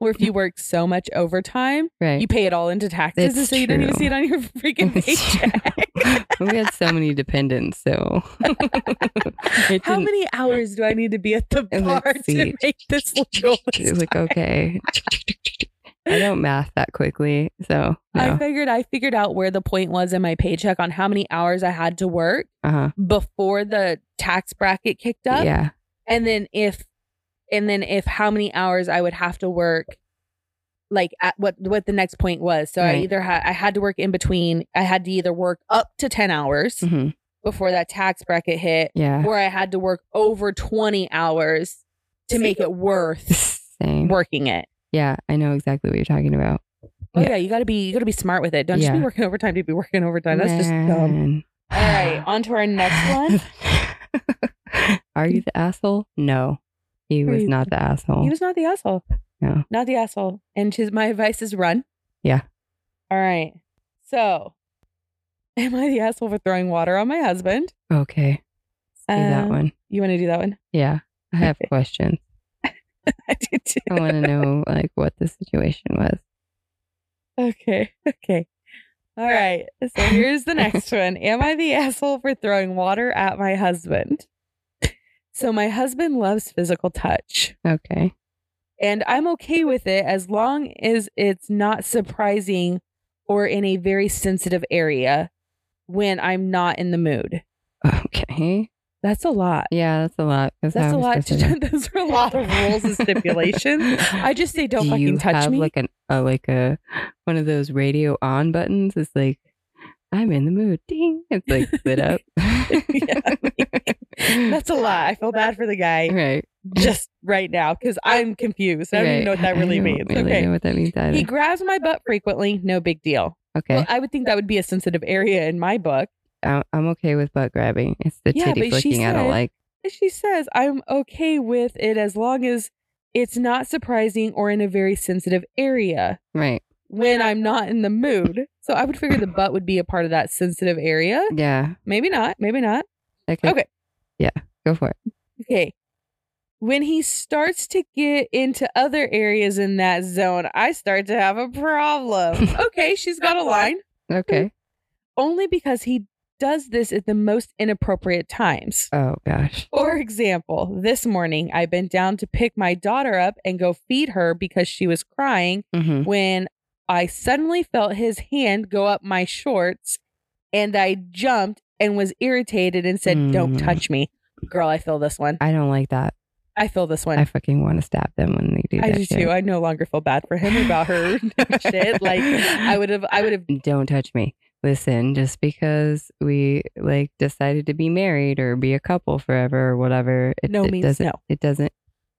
or if you work so much overtime, right. you pay it all into taxes, It's and so you don't even see it on your freaking It's paycheck. we had so many dependents, so. How many hours do I need to be at the bar to make this legal? Like, okay. I don't math that quickly, so. I figured I figured out where the point was in my paycheck on how many hours I had to work Uh huh. before the tax bracket kicked up. Yeah. and then if and then if how many hours I would have to work like at what what the next point was. So I either had I had to work in between. I had to either work up to 10 hours hmm before that tax bracket hit Yeah. or I had to work over 20 hours to make it worth Same. working it. Yeah, I know exactly what you're talking about. Oh Yeah. yeah, you got to be you got to be smart with it. Don't just be working overtime to be working overtime. That's just dumb. All right, on to our next one. Are you the asshole? No, he Are was you- not the asshole. He was not the asshole. No. Not the asshole. And his my advice is run. Yeah. All right. So, am I the asshole for throwing water on my husband? okay, do that Um, one. You want to do that one? Yeah, I have okay. questions. I do too. I want to know like what the situation was. Okay. Okay. All right. So here's the next one. Am I the asshole for throwing water at my husband? So my husband loves physical touch. Okay. And I'm okay with it as long as it's not surprising or in a very sensitive area when I'm not in the mood. Okay. That's a lot. Yeah, that's a lot. That's how a lot. those are a lot of rules and stipulations. I just say don't Do fucking you touch have me. like an uh, like a one of those radio on buttons? It's like I'm in the mood. Ding. It's like lit up. That's a lot. I feel bad for the guy right. just right now because I'm confused. I don't even know what that really I don't means. Really okay. know what that means either. He grabs my butt frequently. No big deal. okay. Well, I would think that would be a sensitive area in my book. I'm okay with butt grabbing. It's the Yeah, titty flicking I don't like. She says, I'm okay with it as long as it's not surprising or in a very sensitive area. Right. when I'm not in the mood. So I would figure the butt would be a part of that sensitive area. Yeah. Maybe not. Maybe not. Okay. Okay. Yeah. Go for it. Okay. When he starts to get into other areas in that zone, I start to have a problem. okay, she's got a line. Okay. Only because he does this at the most inappropriate times. Oh gosh. For example, this morning I bent down to pick my daughter up and go feed her because she was crying hmm when I suddenly felt his hand go up my shorts and I jumped and was irritated and said, Don't Mm. touch me. Girl, I feel this one. I don't like that. I feel this one. I fucking want to stab them when they do I do shit. too. I no longer feel bad for him about her shit. Like I would have I would have don't touch me. Listen, just because we like decided to be married or be a couple forever or whatever, it, No it means doesn't. no. It doesn't.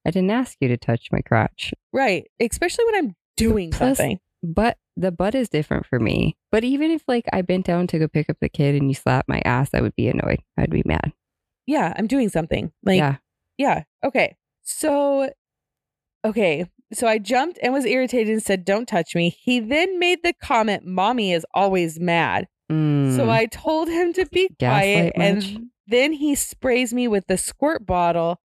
I didn't ask you to touch my crotch, right. Especially when I'm doing Plus- something. but the butt is different for me. But even if like I bent down to go pick up the kid and you slapped my ass, I would be annoyed. I'd be mad. Yeah, I'm doing something. Like yeah. Yeah. Okay. So, okay. So I jumped and was irritated and said, Don't touch me. He then made the comment, Mommy is always mad. So Mm. I told him to be quiet. Much? And then he sprays me with the squirt bottle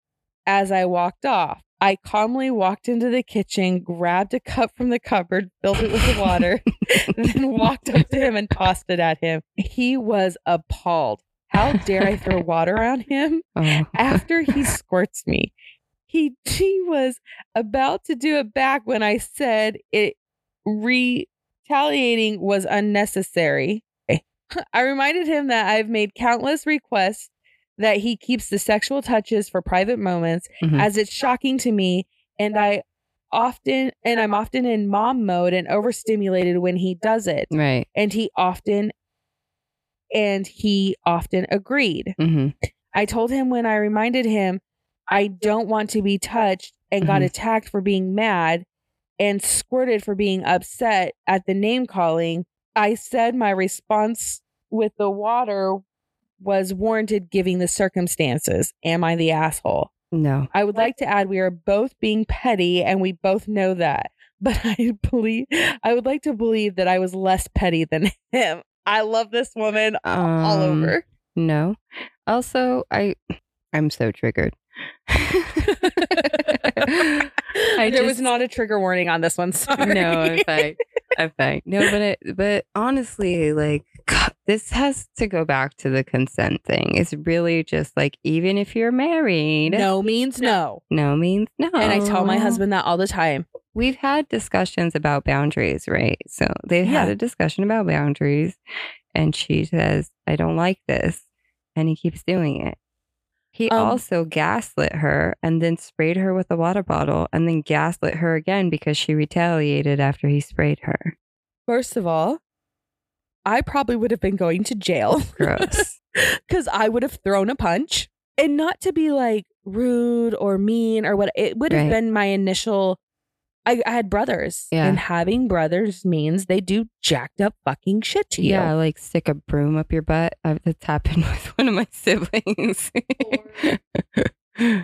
as I walked off. I calmly walked into the kitchen, grabbed a cup from the cupboard, filled it with water, then walked up to him and tossed it at him. He was appalled. How dare I throw water on him? oh. after he squirts me. He he was about to do it back when I said it retaliating was unnecessary. I reminded him that I've made countless requests that he keeps the sexual touches for private moments Mhm. as it's shocking to me and I often and I'm often in mom mode and overstimulated when he does it right. and he often and he often agreed. hmm I told him when I reminded him I don't want to be touched and got Mhm. attacked for being mad and squirted for being upset at the name calling. I said my response with the water was warranted giving the circumstances. Am I the asshole? No. I would like to add we are both being petty and we both know that. But I believe I would like to believe that I was less petty than him. I love this woman all Um, over. No. Also, I I'm so triggered. I there was not a trigger warning on this one. Sorry. No, I'm fine. I'm fine. No, but it, but honestly, like God, this has to go back to the consent thing. It's really just like even if you're married, No means no. no means no. And I tell my husband that all the time. we've had discussions about boundaries, right? So they had Yeah. a discussion about boundaries, and she says, "I don't like this," and he keeps doing it. He Um, also gaslit her and then sprayed her with a water bottle and then gaslit her again because she retaliated after he sprayed her. First of all, I probably would have been going to jail Gross. because I would have thrown a punch and not to be like rude or mean or what. It would have Right. been my initial. I, I had brothers, Yeah. and having brothers means they do jacked up fucking shit to you. yeah, like stick a broom up your butt. Uh, That's happened with one of my siblings.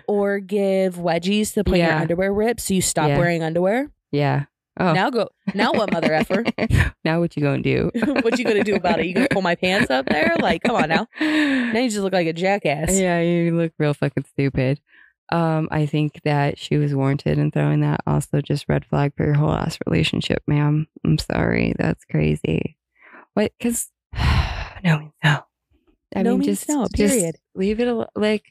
Or give wedgies to put your underwear rips so you stop Yeah. wearing underwear. yeah. Oh. Now go. Now what, mother effer? now what you gonna do? what you gonna do about it? You gonna pull my pants up there? Like, come on now. Now you just look like a jackass. Yeah, you look real fucking stupid. Um, I think that she was warranted in throwing that. Also, just red flag for your whole ass relationship, ma'am. I'm sorry, that's crazy. What? Because no no. I No mean, just no, just period. leave it al- like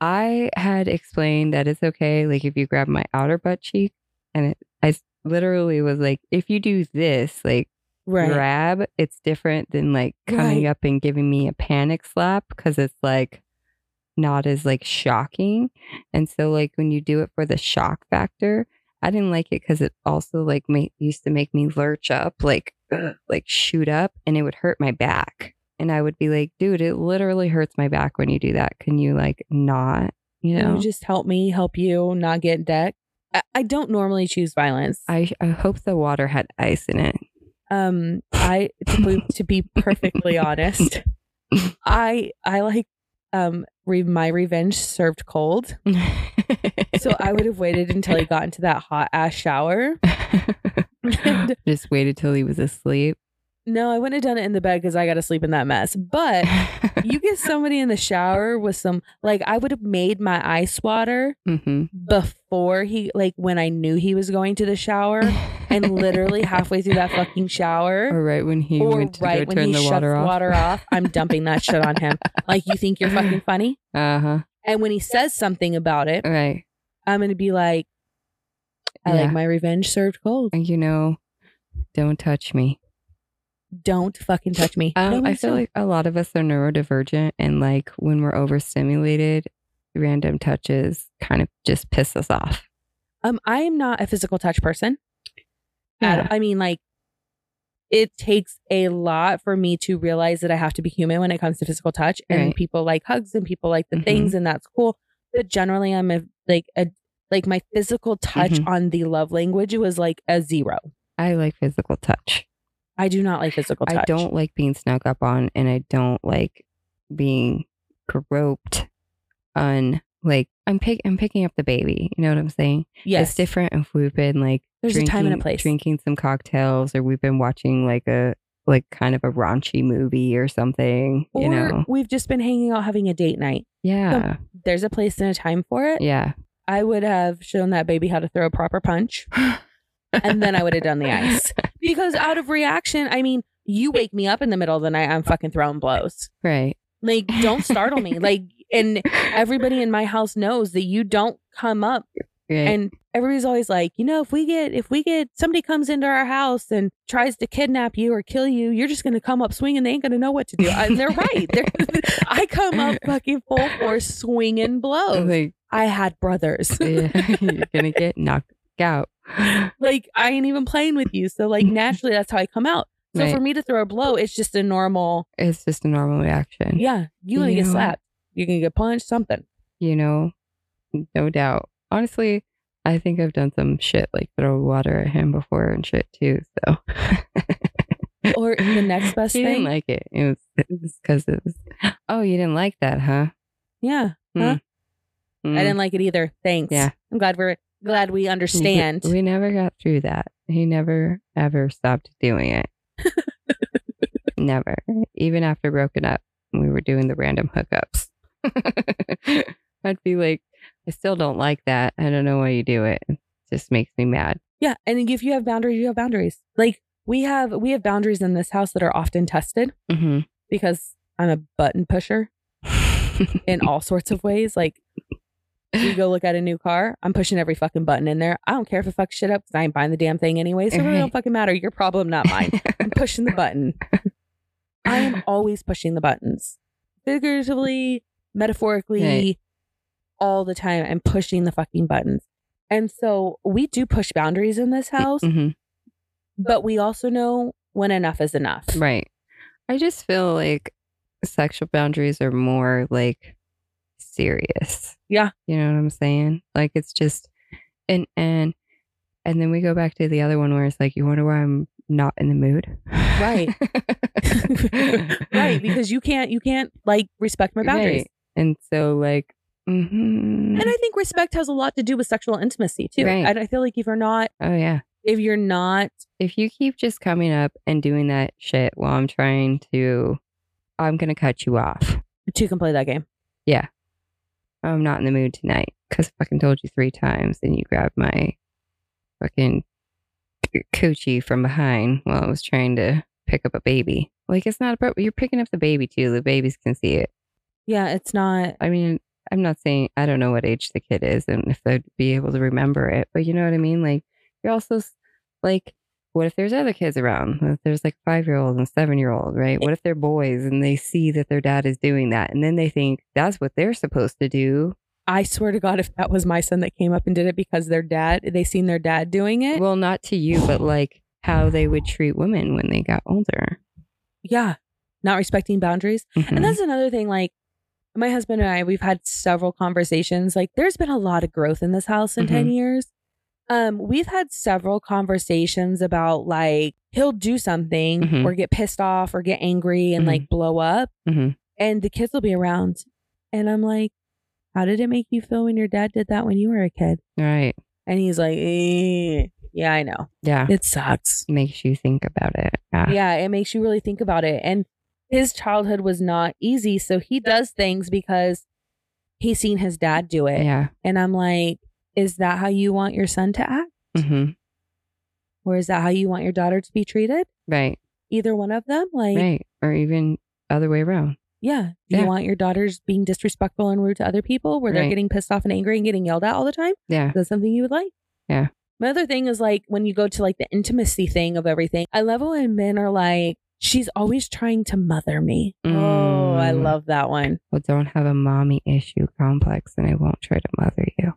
I had explained that it's okay. Like if you grab my outer butt cheek, and it, I literally was like, if you do this, like Right. grab, it's different than like coming Right. up and giving me a panic slap because it's like not as like shocking. And so like when you do it for the shock factor, I didn't like it because it also like made, used to make me lurch up, like ugh, like shoot up, and it would hurt my back. And I would be like, dude, it literally hurts my back when you do that. Can you like not? You know, you just help me help you not get decked? I, I don't normally choose violence. I I hope the water had ice in it. um, I to be, to be perfectly honest, I I like um re- my revenge served cold. So I would have waited until he got into that hot ass shower Just waited till he was asleep. no, I wouldn't have done it in the bed because I got to sleep in that mess. But you get somebody in the shower with some, like, I would have made my ice water hmm before he, like, when I knew he was going to the shower, and literally halfway through that fucking shower. or right when he went to right go turn he the water off. water off, I'm dumping that shit on him. Like you think you're fucking funny, Uh huh. and when he says something about it, Right. I'm gonna be like, I Yeah. like my revenge served cold. And you know, don't touch me. Don't fucking touch me. Um, I feel don't. like a lot of us are neurodivergent, and like when we're overstimulated, random touches kind of just piss us off. um, I am not a physical touch person. Yeah. I mean, like, it takes a lot for me to realize that I have to be human when it comes to physical touch. And Right. people like hugs and people like the Mhm. things, and that's cool. But generally, I'm a like a like my physical touch Mhm. on the love language was like a zero. I like physical touch. I do not like physical touch. I don't like being snuck up on, and I don't like being groped on. Like I'm pick, I'm picking up the baby. You know what I'm saying? Yes, It's different if we've been like There's a time and a drinking- place. drinking some cocktails, or we've been watching like a like kind of a raunchy movie or something. Or you know? we've just been hanging out having a date night. Yeah, There's a place and a time for it. yeah. I would have shown that baby how to throw a proper punch, and then I would have done the ice. Because out of reaction, I mean, you wake me up in the middle of the night, I'm fucking throwing blows. right. Like, don't startle me. Like, and everybody in my house knows that you don't come up. Right. And everybody's always like, you know, if we get, if we get somebody comes into our house and tries to kidnap you or kill you, you're just going to come up swinging. They ain't going to know what to do. And they're right. They're, I come up fucking full force swinging blows. like I had brothers. yeah, you're gonna get knocked out. like I ain't even playing with you. So like naturally that's how I come out. So Right. for me to throw a blow, it's just a normal It's just a normal reaction. yeah, you You get slapped. You're gonna get punched, something. You know, no doubt. Honestly, I think I've done some shit like throw water at him before and shit too. So Or the next best he thing. didn't like it. It was because it was. Oh, you didn't like that, huh? yeah. Huh? Mm. I didn't like it either. Thanks. Yeah. I'm glad we're glad we understand. We, we never got through that. He never ever stopped doing it. never. Even after broken up, we were doing the random hookups. I'd be like, I still don't like that. I don't know why you do it. It just makes me mad. yeah. And if you have boundaries, you have boundaries. Like we have we have boundaries in this house that are often tested hmm because I'm a button pusher in all sorts of ways. Like you go look at a new car, I'm pushing every fucking button in there. I don't care if it fucks shit up because I ain't buying the damn thing anyway. So it really don't fucking matter. Your problem, not mine. I'm pushing the button. I am always pushing the buttons. Figuratively, metaphorically, Right. all the time. I'm pushing the fucking buttons. And so we do push boundaries in this house, hmm but we also know when enough is enough. Right. I just feel like sexual boundaries are more like serious. Yeah. You know what I'm saying? Like it's just and and and then we go back to the other one where it's like you wonder why I'm not in the mood. Right. right. Because you can't you can't like respect my boundaries. Right. And so like mhm. And I think respect has a lot to do with sexual intimacy too. Right. And I feel like if you're not oh yeah. if you're not If you keep just coming up and doing that shit while I'm trying to I'm gonna cut you off. two can play that game. Yeah, I'm not in the mood tonight because I fucking told you three times and you grabbed my fucking coochie from behind while I was trying to pick up a baby. Like, it's not about, you're picking up the baby too. The babies can see it. Yeah, it's not I mean, I'm not saying, I don't know what age the kid is and if they'd be able to remember it, but you know what I mean? Like, you're also like, what if there's other kids around? What if there's like five year old and seven year old, right? What if they're boys and they see that their dad is doing that and then they think that's what they're supposed to do? I swear to God, if that was my son that came up and did it because their dad they seen their dad doing it. Well, not to you, but like how they would treat women when they got older. yeah. Not respecting boundaries. Mhm. And that's another thing, like my husband and I, we've had several conversations. Like there's been a lot of growth in this house in 10 years. Um, we've had several conversations about like he'll do something Mhm. or get pissed off or get angry and Mhm. like blow up. Mhm. And the kids will be around. And I'm like, How did it make you feel when your dad did that when you were a kid? right. And he's like, eh. Yeah, I know. Yeah. It sucks. Makes you think about it. Yeah. Yeah, it makes you really think about it. And his childhood was not easy. So he does things because he's seen his dad do it. Yeah. And I'm like, is that how you want your son to act? hmm Or is that how you want your daughter to be treated? Right. Either one of them? Like, Right. Or even other way around. yeah. Do Yeah. you want your daughters being disrespectful and rude to other people where they're Right. getting pissed off and angry and getting yelled at all the time? Yeah. Is that something you would like? Yeah. My other thing is like when you go to like the intimacy thing of everything, I love when men are like, she's always trying to mother me. Oh, I Mm. love that one. Well, don't have a mommy issue complex and I won't try to mother you.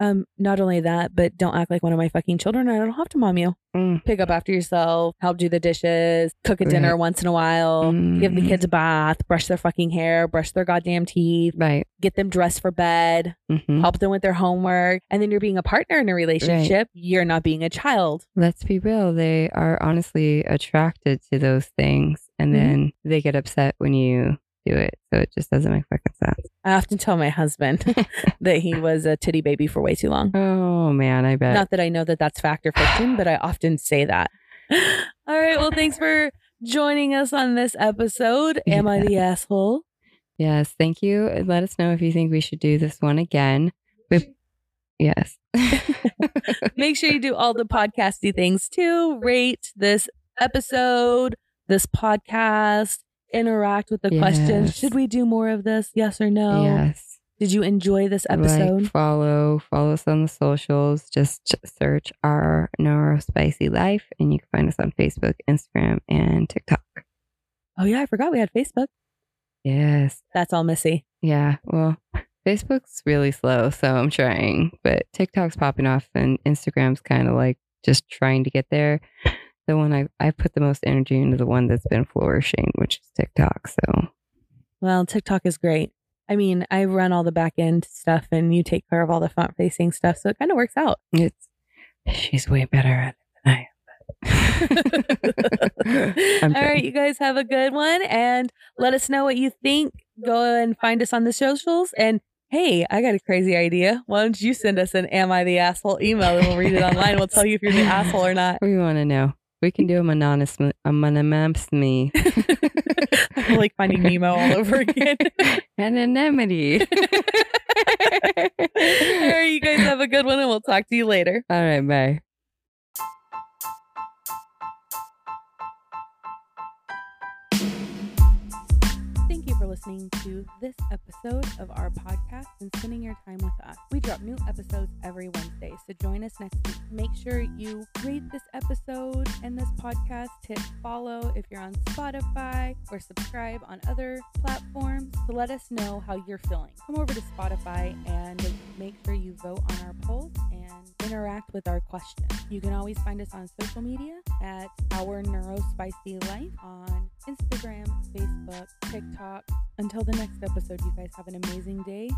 Um, not only that, but don't act like one of my fucking children. I don't have to mom you. Mm. Pick up after yourself, help do the dishes, cook a dinner Right. once in a while, give the Mhm. kids a bath, brush their fucking hair, brush their goddamn teeth, Right. get them dressed for bed, hmm help them with their homework. And then you're being a partner in a relationship. You're not being a child. Let's be real. They are honestly attracted to those things and Mhm. then they get upset when you do it. So it just doesn't make fucking sense. I often tell my husband that he was a titty baby for way too long. Oh, man. I bet. Not that I know that that's fact or fiction, but I often say that. All right. Well, thanks for joining us on this episode. Am I the asshole? yes. Thank you. Let us know if you think we should do this one again. We- yes. Make sure you do all the podcasty things too. Rate this episode, this podcast, interact with the questions. Should we do more of this? Yes or no? Yes. Did you enjoy this episode? Like, follow, follow us on the socials. Just search our Neuro Spicy Life, and you can find us on Facebook, Instagram, and TikTok. oh, yeah. I forgot we had Facebook. Yes. That's all Missy. Yeah. Well, Facebook's really slow, so I'm trying, but TikTok's popping off, and Instagram's kind of like just trying to get there. The one I I put the most energy into the one that's been flourishing, which is TikTok. So Well, TikTok is great. I mean, I run all the back end stuff and you take care of all the front facing stuff. So it kind of works out. it's she's way better at it than I am. All right, you guys have a good one and let us know what you think. Go and find us on the socials. And hey, I got a crazy idea. Why don't you send us an Am I the Asshole email and we'll read it online. We'll tell you if you're the asshole or not. We want to know. We can do a anonymous, a anonymous me. I'm like finding Nemo all over again. Anonymity. all right, you guys have a good one and we'll talk to you later. All right, bye. Listening to this episode of our podcast and spending your time with us. We drop new episodes every Wednesday, so join us next week. Make sure you rate this episode and this podcast. Hit follow if you're on Spotify or subscribe on other platforms to let us know how you're feeling. Come over to Spotify and make sure you vote on our polls and interact with our questions. You can always find us on social media at Our Neurospicy Life on Instagram, Facebook, TikTok. Until the next episode, you guys have an amazing day.